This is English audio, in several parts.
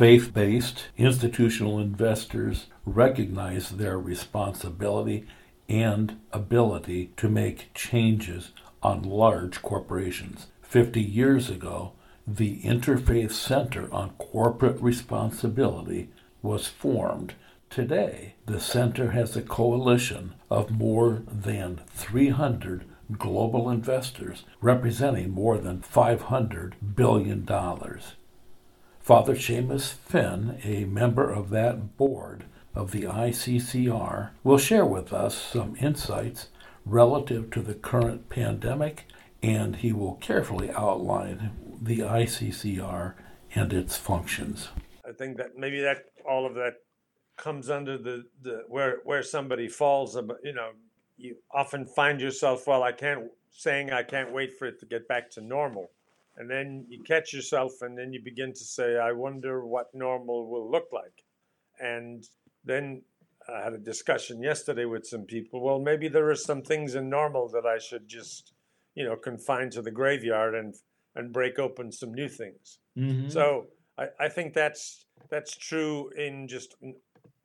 Faith based institutional investors recognize their responsibility and ability to make changes on large corporations. 50 years ago, the Interfaith Center on Corporate Responsibility was formed. Today, the center has a coalition of more than 300 global investors representing more than $500 billion. Father Seamus Finn, a member of that board of the ICCR, will share with us some insights relative to the current pandemic, and he will carefully outline the ICCR and its functions. I think that maybe that all of that comes under the, the where where somebody falls. You know, you often find yourself, well, I can't saying I can't wait for it to get back to normal, and then you catch yourself, and then you begin to say, I wonder what normal will look like, and then I had a discussion yesterday with some people. Well, maybe there are some things in normal that I should just, you know, confine to the graveyard and and break open some new things. Mm-hmm. So I, I think that's that's true in just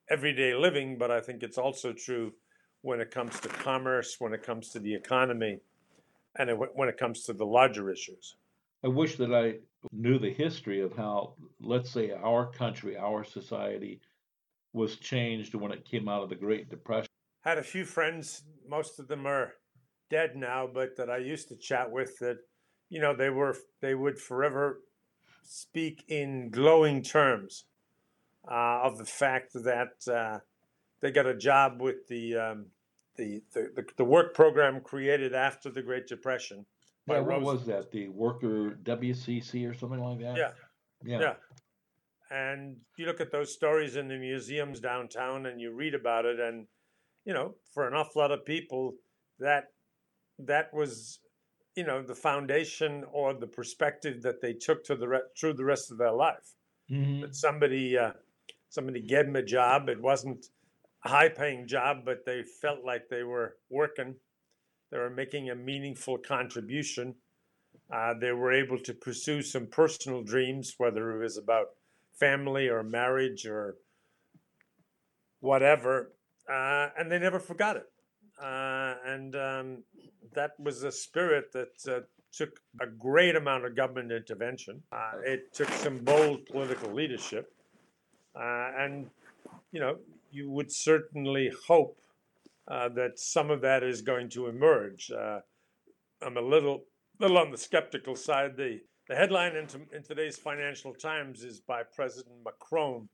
everyday living, but I think it's also true when it comes to commerce, when it comes to the economy, and it, when it comes to the larger issues. I wish that I knew the history of how, let's say, our country, our society was changed when it came out of the Great Depression. Had a few friends, most of them are dead now, but that I used to chat with that you know, they were they would forever speak in glowing terms uh, of the fact that uh, they got a job with the, um, the, the, the work program created after the Great Depression. Yeah, what was that? The worker WCC or something like that? Yeah. Yeah. Yeah. And you look at those stories in the museums downtown and you read about it and you know, for an awful lot of people that that was you know the foundation or the perspective that they took to the re- through the rest of their life. Mm-hmm. That somebody uh, somebody gave them a job. It wasn't a high paying job, but they felt like they were working. They were making a meaningful contribution. Uh, they were able to pursue some personal dreams, whether it was about family or marriage or whatever, uh, and they never forgot it. Uh, and um, that was a spirit that uh, took a great amount of government intervention. Uh, it took some bold political leadership. Uh, and, you know, you would certainly hope uh, that some of that is going to emerge. Uh, I'm a little, little on the skeptical side. The, the headline in, in today's Financial Times is by President Macron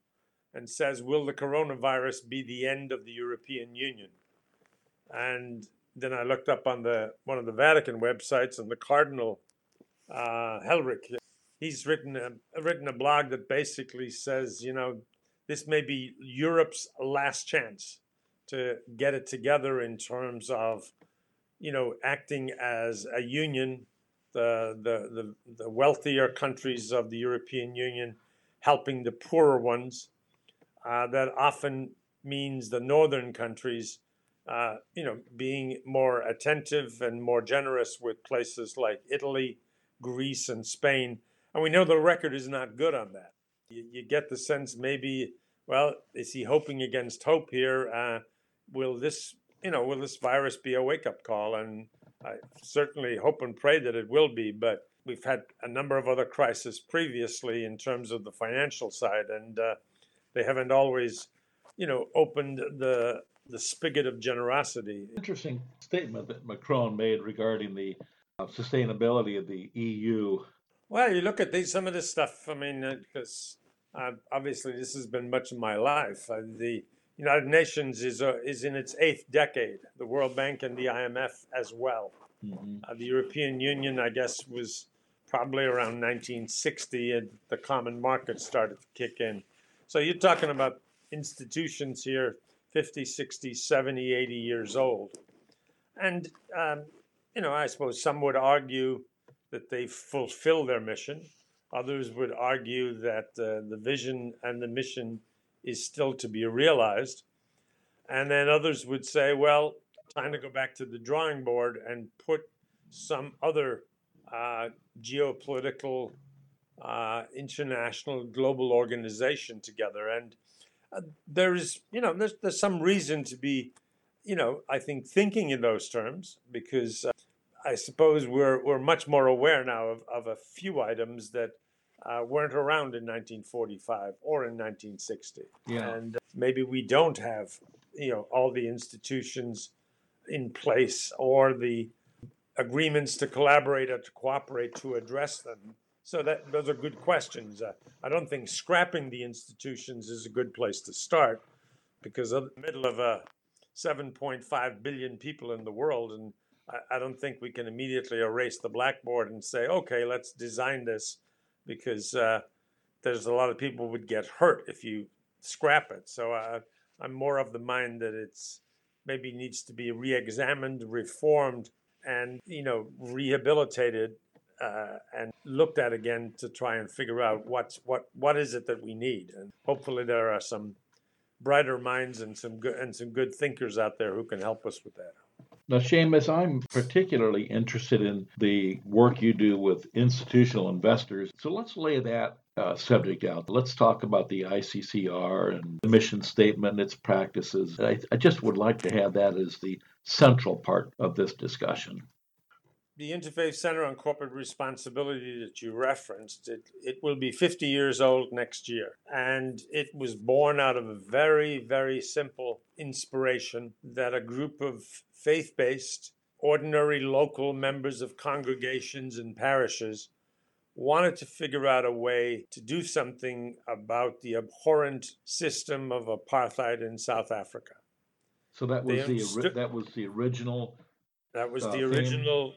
and says, Will the coronavirus be the end of the European Union? And then I looked up on the one of the Vatican websites, and the Cardinal uh, Hollerich, he's written a, written a blog that basically says, you know, this may be Europe's last chance to get it together in terms of, you know, acting as a union, the the the, the wealthier countries of the European Union helping the poorer ones. Uh, that often means the northern countries uh, you know, being more attentive and more generous with places like Italy, Greece, and Spain. And we know the record is not good on that. You, you get the sense maybe, well, is he hoping against hope here? Uh, will this, you know, will this virus be a wake up call? And I certainly hope and pray that it will be. But we've had a number of other crises previously in terms of the financial side, and uh, they haven't always, you know, opened the the spigot of generosity. Interesting statement that Macron made regarding the uh, sustainability of the EU. Well, you look at these, some of this stuff. I mean, because uh, uh, obviously this has been much of my life. Uh, the United Nations is uh, is in its eighth decade. The World Bank and the IMF as well. Mm-hmm. Uh, the European Union, I guess, was probably around 1960, and the common market started to kick in. So you're talking about institutions here 50, 60, 70, 80 years old. And, um, you know, I suppose some would argue that they fulfill their mission. Others would argue that uh, the vision and the mission is still to be realized. And then others would say, well, time to go back to the drawing board and put some other uh, geopolitical uh, international global organization together. And uh, there's, you know, there's, there's some reason to be, you know, I think thinking in those terms because uh, I suppose we're, we're much more aware now of, of a few items that uh, weren't around in 1945 or in 1960. Yeah. And maybe we don't have, you know, all the institutions in place or the agreements to collaborate or to cooperate to address them. So that those are good questions. Uh, I don't think scrapping the institutions is a good place to start because in the middle of a 7.5 billion people in the world, and I, I don't think we can immediately erase the blackboard and say, okay, let's design this because uh, there's a lot of people would get hurt if you scrap it. So uh, I'm more of the mind that it's maybe needs to be re-examined, reformed, and you know rehabilitated uh, and looked at again to try and figure out what's what what is it that we need. And hopefully there are some brighter minds and some good and some good thinkers out there who can help us with that. Now, Seamus, I'm particularly interested in the work you do with institutional investors. So let's lay that uh, subject out. Let's talk about the ICCR and the mission statement, its practices. I, I just would like to have that as the central part of this discussion. The Interfaith Center on Corporate Responsibility that you referenced, it, it will be 50 years old next year. And it was born out of a very, very simple inspiration that a group of faith based, ordinary local members of congregations and parishes wanted to figure out a way to do something about the abhorrent system of apartheid in South Africa. So that was the that was the original. That was uh, the original.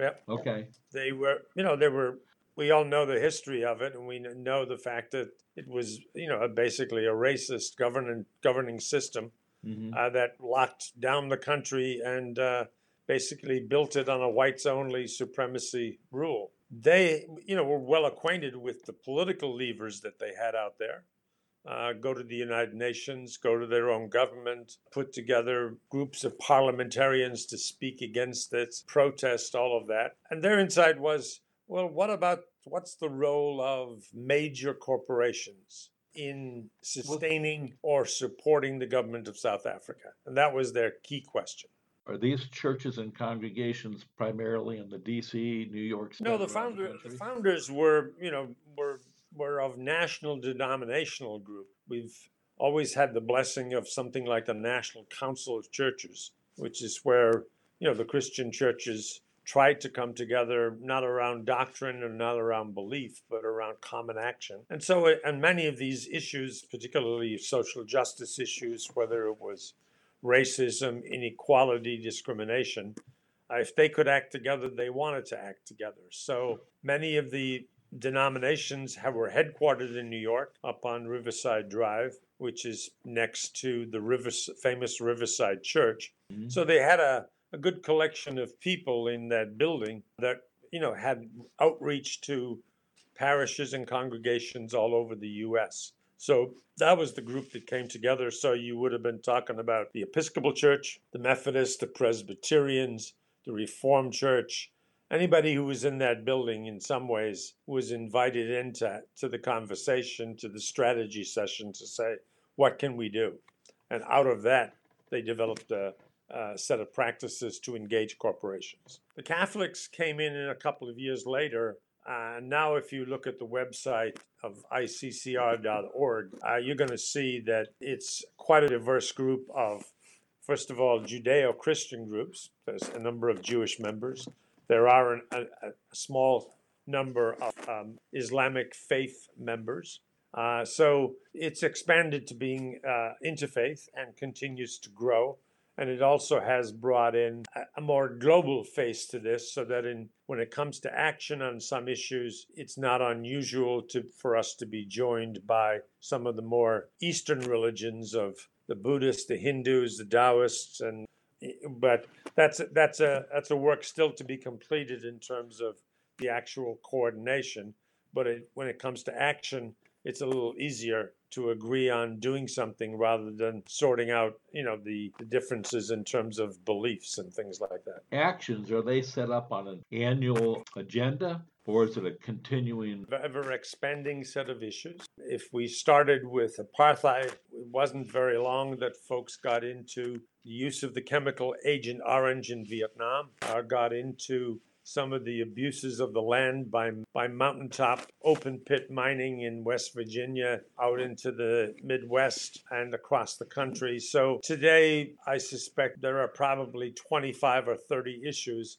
Yep. Okay. They were, you know, they were. We all know the history of it, and we know the fact that it was, you know, basically a racist governing governing system mm-hmm. uh, that locked down the country and uh, basically built it on a whites only supremacy rule. They, you know, were well acquainted with the political levers that they had out there. Uh, go to the United Nations, go to their own government, put together groups of parliamentarians to speak against it, protest all of that. And their insight was well, what about what's the role of major corporations? in sustaining or supporting the government of South Africa? And that was their key question. Are these churches and congregations primarily in the D.C., New York? No, the, founder, the founders were, you know, were were of national denominational group. We've always had the blessing of something like the National Council of Churches, which is where you know the Christian churches tried to come together not around doctrine and not around belief, but around common action. And so, and many of these issues, particularly social justice issues, whether it was racism, inequality, discrimination, if they could act together, they wanted to act together. So many of the denominations have, were headquartered in New York up on Riverside Drive, which is next to the river, famous Riverside Church. Mm-hmm. So they had a a good collection of people in that building that you know had outreach to parishes and congregations all over the U.S. So that was the group that came together. So you would have been talking about the Episcopal Church, the Methodists, the Presbyterians, the Reformed Church. Anybody who was in that building in some ways was invited into to the conversation, to the strategy session to say, what can we do? And out of that, they developed a, uh, set of practices to engage corporations. The Catholics came in a couple of years later. Uh, now, if you look at the website of iccr.org, uh, you're going to see that it's quite a diverse group of, first of all, Judeo Christian groups. There's a number of Jewish members. There are an, a, a, small number of um, Islamic faith members. Uh, so it's expanded to being uh, interfaith and continues to grow and it also has brought in a more global face to this so that in when it comes to action on some issues it's not unusual to for us to be joined by some of the more eastern religions of the buddhists the hindus the taoists and but that's that's a that's a work still to be completed in terms of the actual coordination. But it, when it comes to action it's a little easier to agree on doing something rather than sorting out, you know, the, the differences in terms of beliefs and things like that. Actions, are they set up on an annual agenda? Or is it a continuing? Ever expanding set of issues. If we started with apartheid, it wasn't very long that folks got into the use of the chemical Agent Orange in Vietnam, uh, got into some of the abuses of the land by, by mountaintop open pit mining in West Virginia out into the Midwest and across the country. So today, I suspect there are probably 25 or 30 issues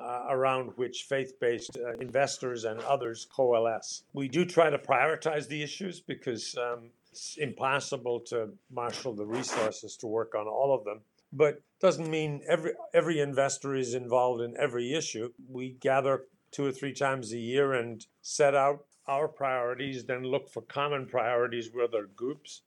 uh, around which faith based uh, investors and others coalesce. We do try to prioritize the issues because um, it's impossible to marshal the resources to work on all of them but doesn't mean every every investor is involved in every issue. We gather two or three times a year and set out our priorities, then look for common priorities with other groups,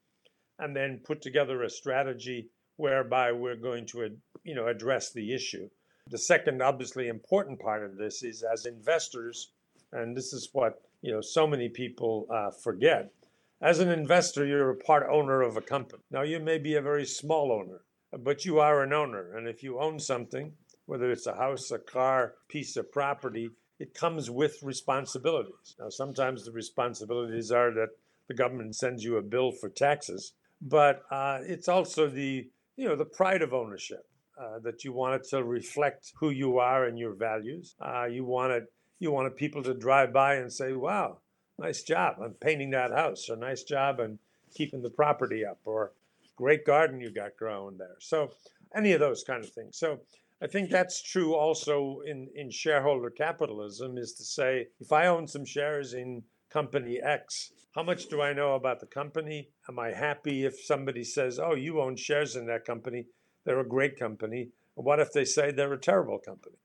and then put together a strategy whereby we're going to you know address the issue. The second obviously important part of this is as investors, and this is what you know so many people uh, forget. As an investor, you're a part owner of a company. Now you may be a very small owner but you are an owner. And if you own something, whether it's a house, a car, piece of property, it comes with responsibilities. Now, sometimes the responsibilities are that the government sends you a bill for taxes, but uh, it's also the you know the pride of ownership uh, that you want it to reflect who you are and your values. Uh, you want it you wanted people to drive by and say, "Wow, nice job! I'm painting that house," or "Nice job and keeping the property up," or great garden you got growing there. So any of those kind of things. So I think that's true also in, in shareholder capitalism is to say, if I own some shares in company X, how much do I know about the company? Am I happy if somebody says, oh, you own shares in that company? They're a great company. What if they say they're a terrible company?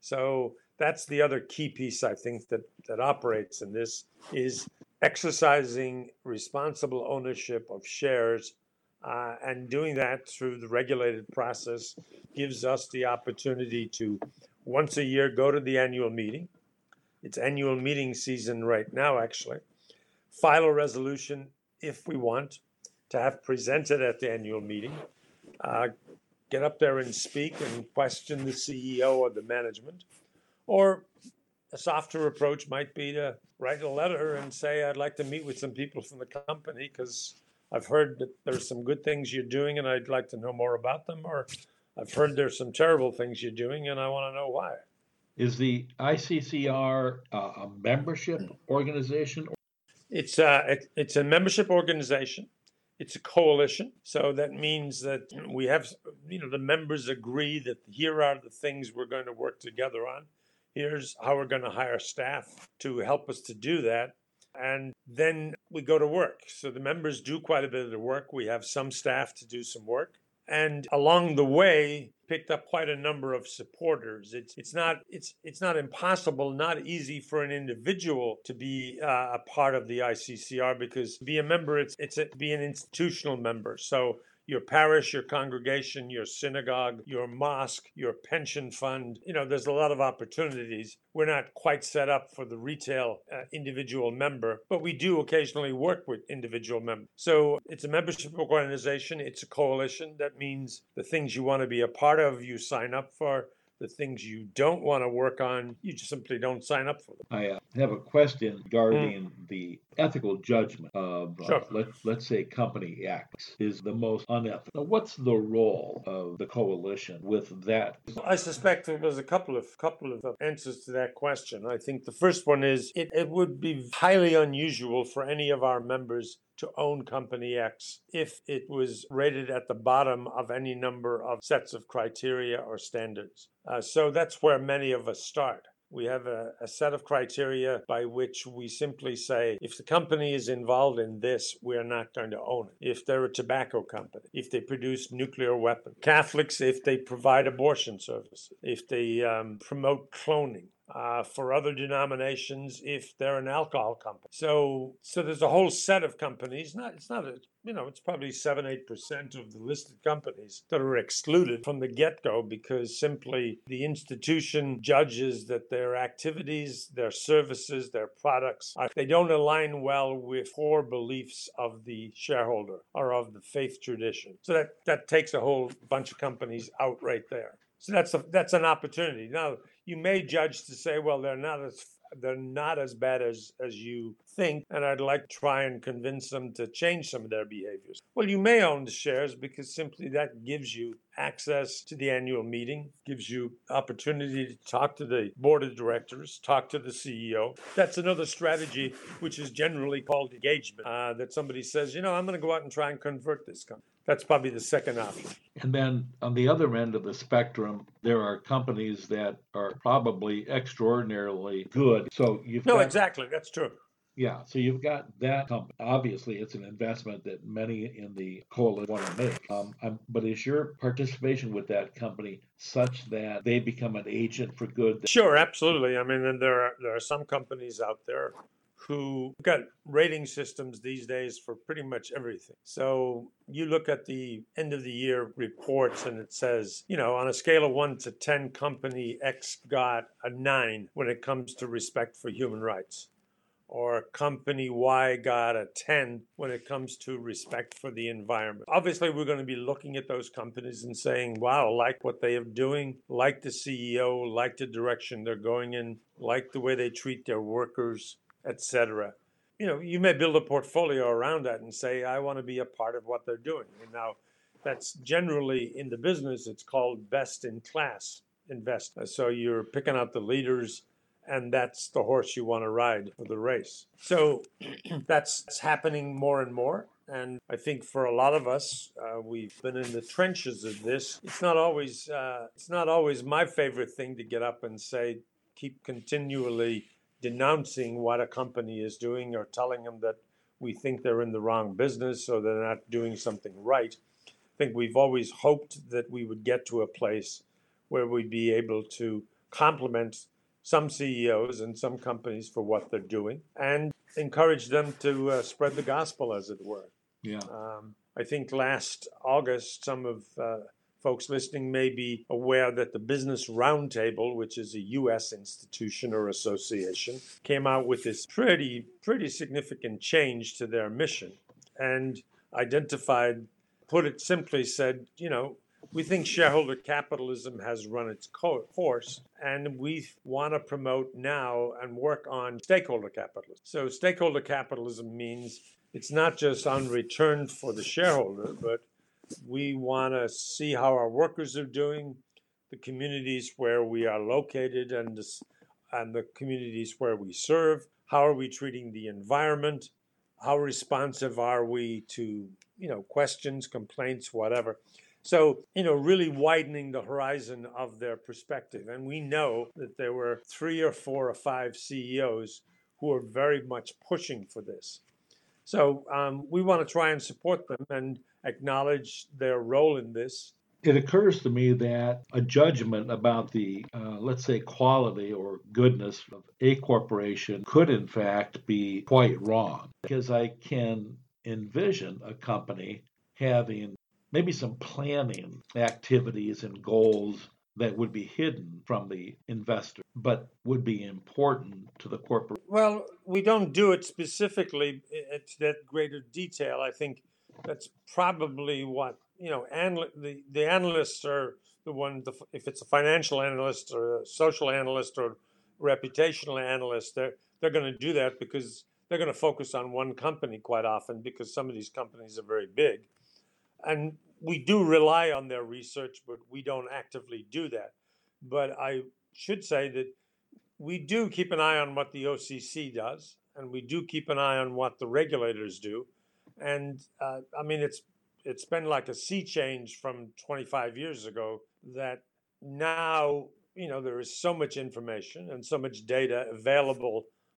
So that's the other key piece I think that, that operates in this is exercising responsible ownership of shares uh, and doing that through the regulated process gives us the opportunity to once a year go to the annual meeting. It's annual meeting season right now, actually. File a resolution if we want to have presented at the annual meeting. Uh, get up there and speak and question the CEO or the management. Or a softer approach might be to write a letter and say, I'd like to meet with some people from the company because I've heard that there's some good things you're doing and I'd like to know more about them, or I've heard there's some terrible things you're doing and I want to know why. Is the ICCR uh, a membership organization? It's a, uh, it's a membership organization. It's a coalition. So that means that we have, you know, the members agree that here are the things we're going to work together on. Here's how we're going to hire staff to help us to do that and then we go to work. So the members do quite a bit of the work. We have some staff to do some work. And along the way, picked up quite a number of supporters. It's it's not it's it's not impossible, not easy for an individual to be uh, a part of the ICCR because be a member, it's it's a, be an institutional member. So your parish, your congregation, your synagogue, your mosque, your pension fund. You know, there's a lot of opportunities. We're not quite set up for the retail uh, individual member, but we do occasionally work with individual members. So it's a membership organization, it's a coalition. That means the things you want to be a part of, you sign up for the things you don't want to work on, you just simply don't sign up for them. I uh, have a question regarding mm. the ethical judgment of, uh, sure. uh, let, let's say, Company X is the most unethical. Now, what's the role of the coalition with that? I suspect there's a couple of couple of answers to that question. I think the first one is it, it would be highly unusual for any of our members to own Company X if it was rated at the bottom of any number of sets of criteria or standards. Uh, so that's where many of us start. We have a, a, set of criteria by which we simply say if the company is involved in this, we're not going to own it. If they're a tobacco company, if they produce nuclear weapons, Catholics, if they provide abortion services, if they um, promote cloning, uh, for other denominations if they're an alcohol company. So, so there's a whole set of companies. Not, it's not a, you know, it's probably seven, eight percent of the listed companies that are excluded from the get-go because simply the institution judges that their activities, their services, their products, are, they don't align well with core beliefs of the shareholder or of the faith tradition. So that that takes a whole bunch of companies out right there. So that's a, that's an opportunity. Now you may judge to say, well, they're not as they're not as bad as as you think, and I'd like to try and convince them to change some of their behaviors. Well, you may own the shares because simply that gives you access to the annual meeting, gives you opportunity to talk to the board of directors, talk to the CEO. That's another strategy, which is generally called engagement. Uh, that somebody says, you know, I'm going to go out and try and convert this company. That's probably the second option. And then on the other end of the spectrum, there are companies that are probably extraordinarily good. So you've no, got, exactly. That's true. Yeah, so you've got that company. Obviously, it's an investment that many in the coalition want to make. Um, but is your participation with that company such that they become an agent for good? Sure, absolutely. I mean, and there are there are some companies out there who got rating systems these days for pretty much everything. So you look at the end of the year reports and it says, you know, on a scale of one to 10, company X got a nine when it comes to respect for human rights. Or company Y got a 10 when it comes to respect for the environment. Obviously, we're going to be looking at those companies and saying, wow, like what they are doing, like the CEO, like the direction they're going in, like the way they treat their workers etc. You know, you may build a portfolio around that and say, I want to be a part of what they're doing. And now, that's generally in the business, it's called best in class investment. So you're picking out the leaders, and that's the horse you want to ride for the race. So that's happening more and more. And I think for a lot of us, uh, we've been in the trenches of this. It's not always uh, it's not always my favorite thing to get up and say, keep continually denouncing what a company is doing or telling them that we think they're in the wrong business or they're not doing something right. I think we've always hoped that we would get to a place where we'd be able to compliment some CEOs and some companies for what they're doing and encourage them to uh, spread the gospel, as it were. Yeah. Um, I think last August, some of uh, folks listening may be aware that the Business Roundtable, which is a U.S. institution or association, came out with this pretty, pretty significant change to their mission and identified, put it simply, said, you know, we think shareholder capitalism has run its course, and we want to promote now and work on stakeholder capitalism. So, stakeholder capitalism means it's not just on return for the shareholder, but we want to see how our workers are doing, the communities where we are located, and the, and the communities where we serve. How are we treating the environment? How responsive are we to you know questions, complaints, whatever? So, you know, really widening the horizon of their perspective. And we know that there were three or four or five CEOs who are very much pushing for this. So um, we want to try and support them. And acknowledge their role in this. It occurs to me that a judgment about the, uh, let's say, quality or goodness of a corporation could, in fact, be quite wrong. Because I can envision a company having maybe some planning activities and goals that would be hidden from the investor, but would be important to the corporate. Well, we don't do it specifically at that greater detail. I think that's probably what you know. Anal- the the analysts are the one. The, if it's a financial analyst or a social analyst or reputational analyst, they're they're going to do that because they're going to focus on one company quite often because some of these companies are very big, and we do rely on their research, but we don't actively do that. But I should say that we do keep an eye on what the OCC does, and we do keep an eye on what the regulators do and uh, I mean it's it's been like a sea change from 25 years ago that now you know there is so much information and so much data available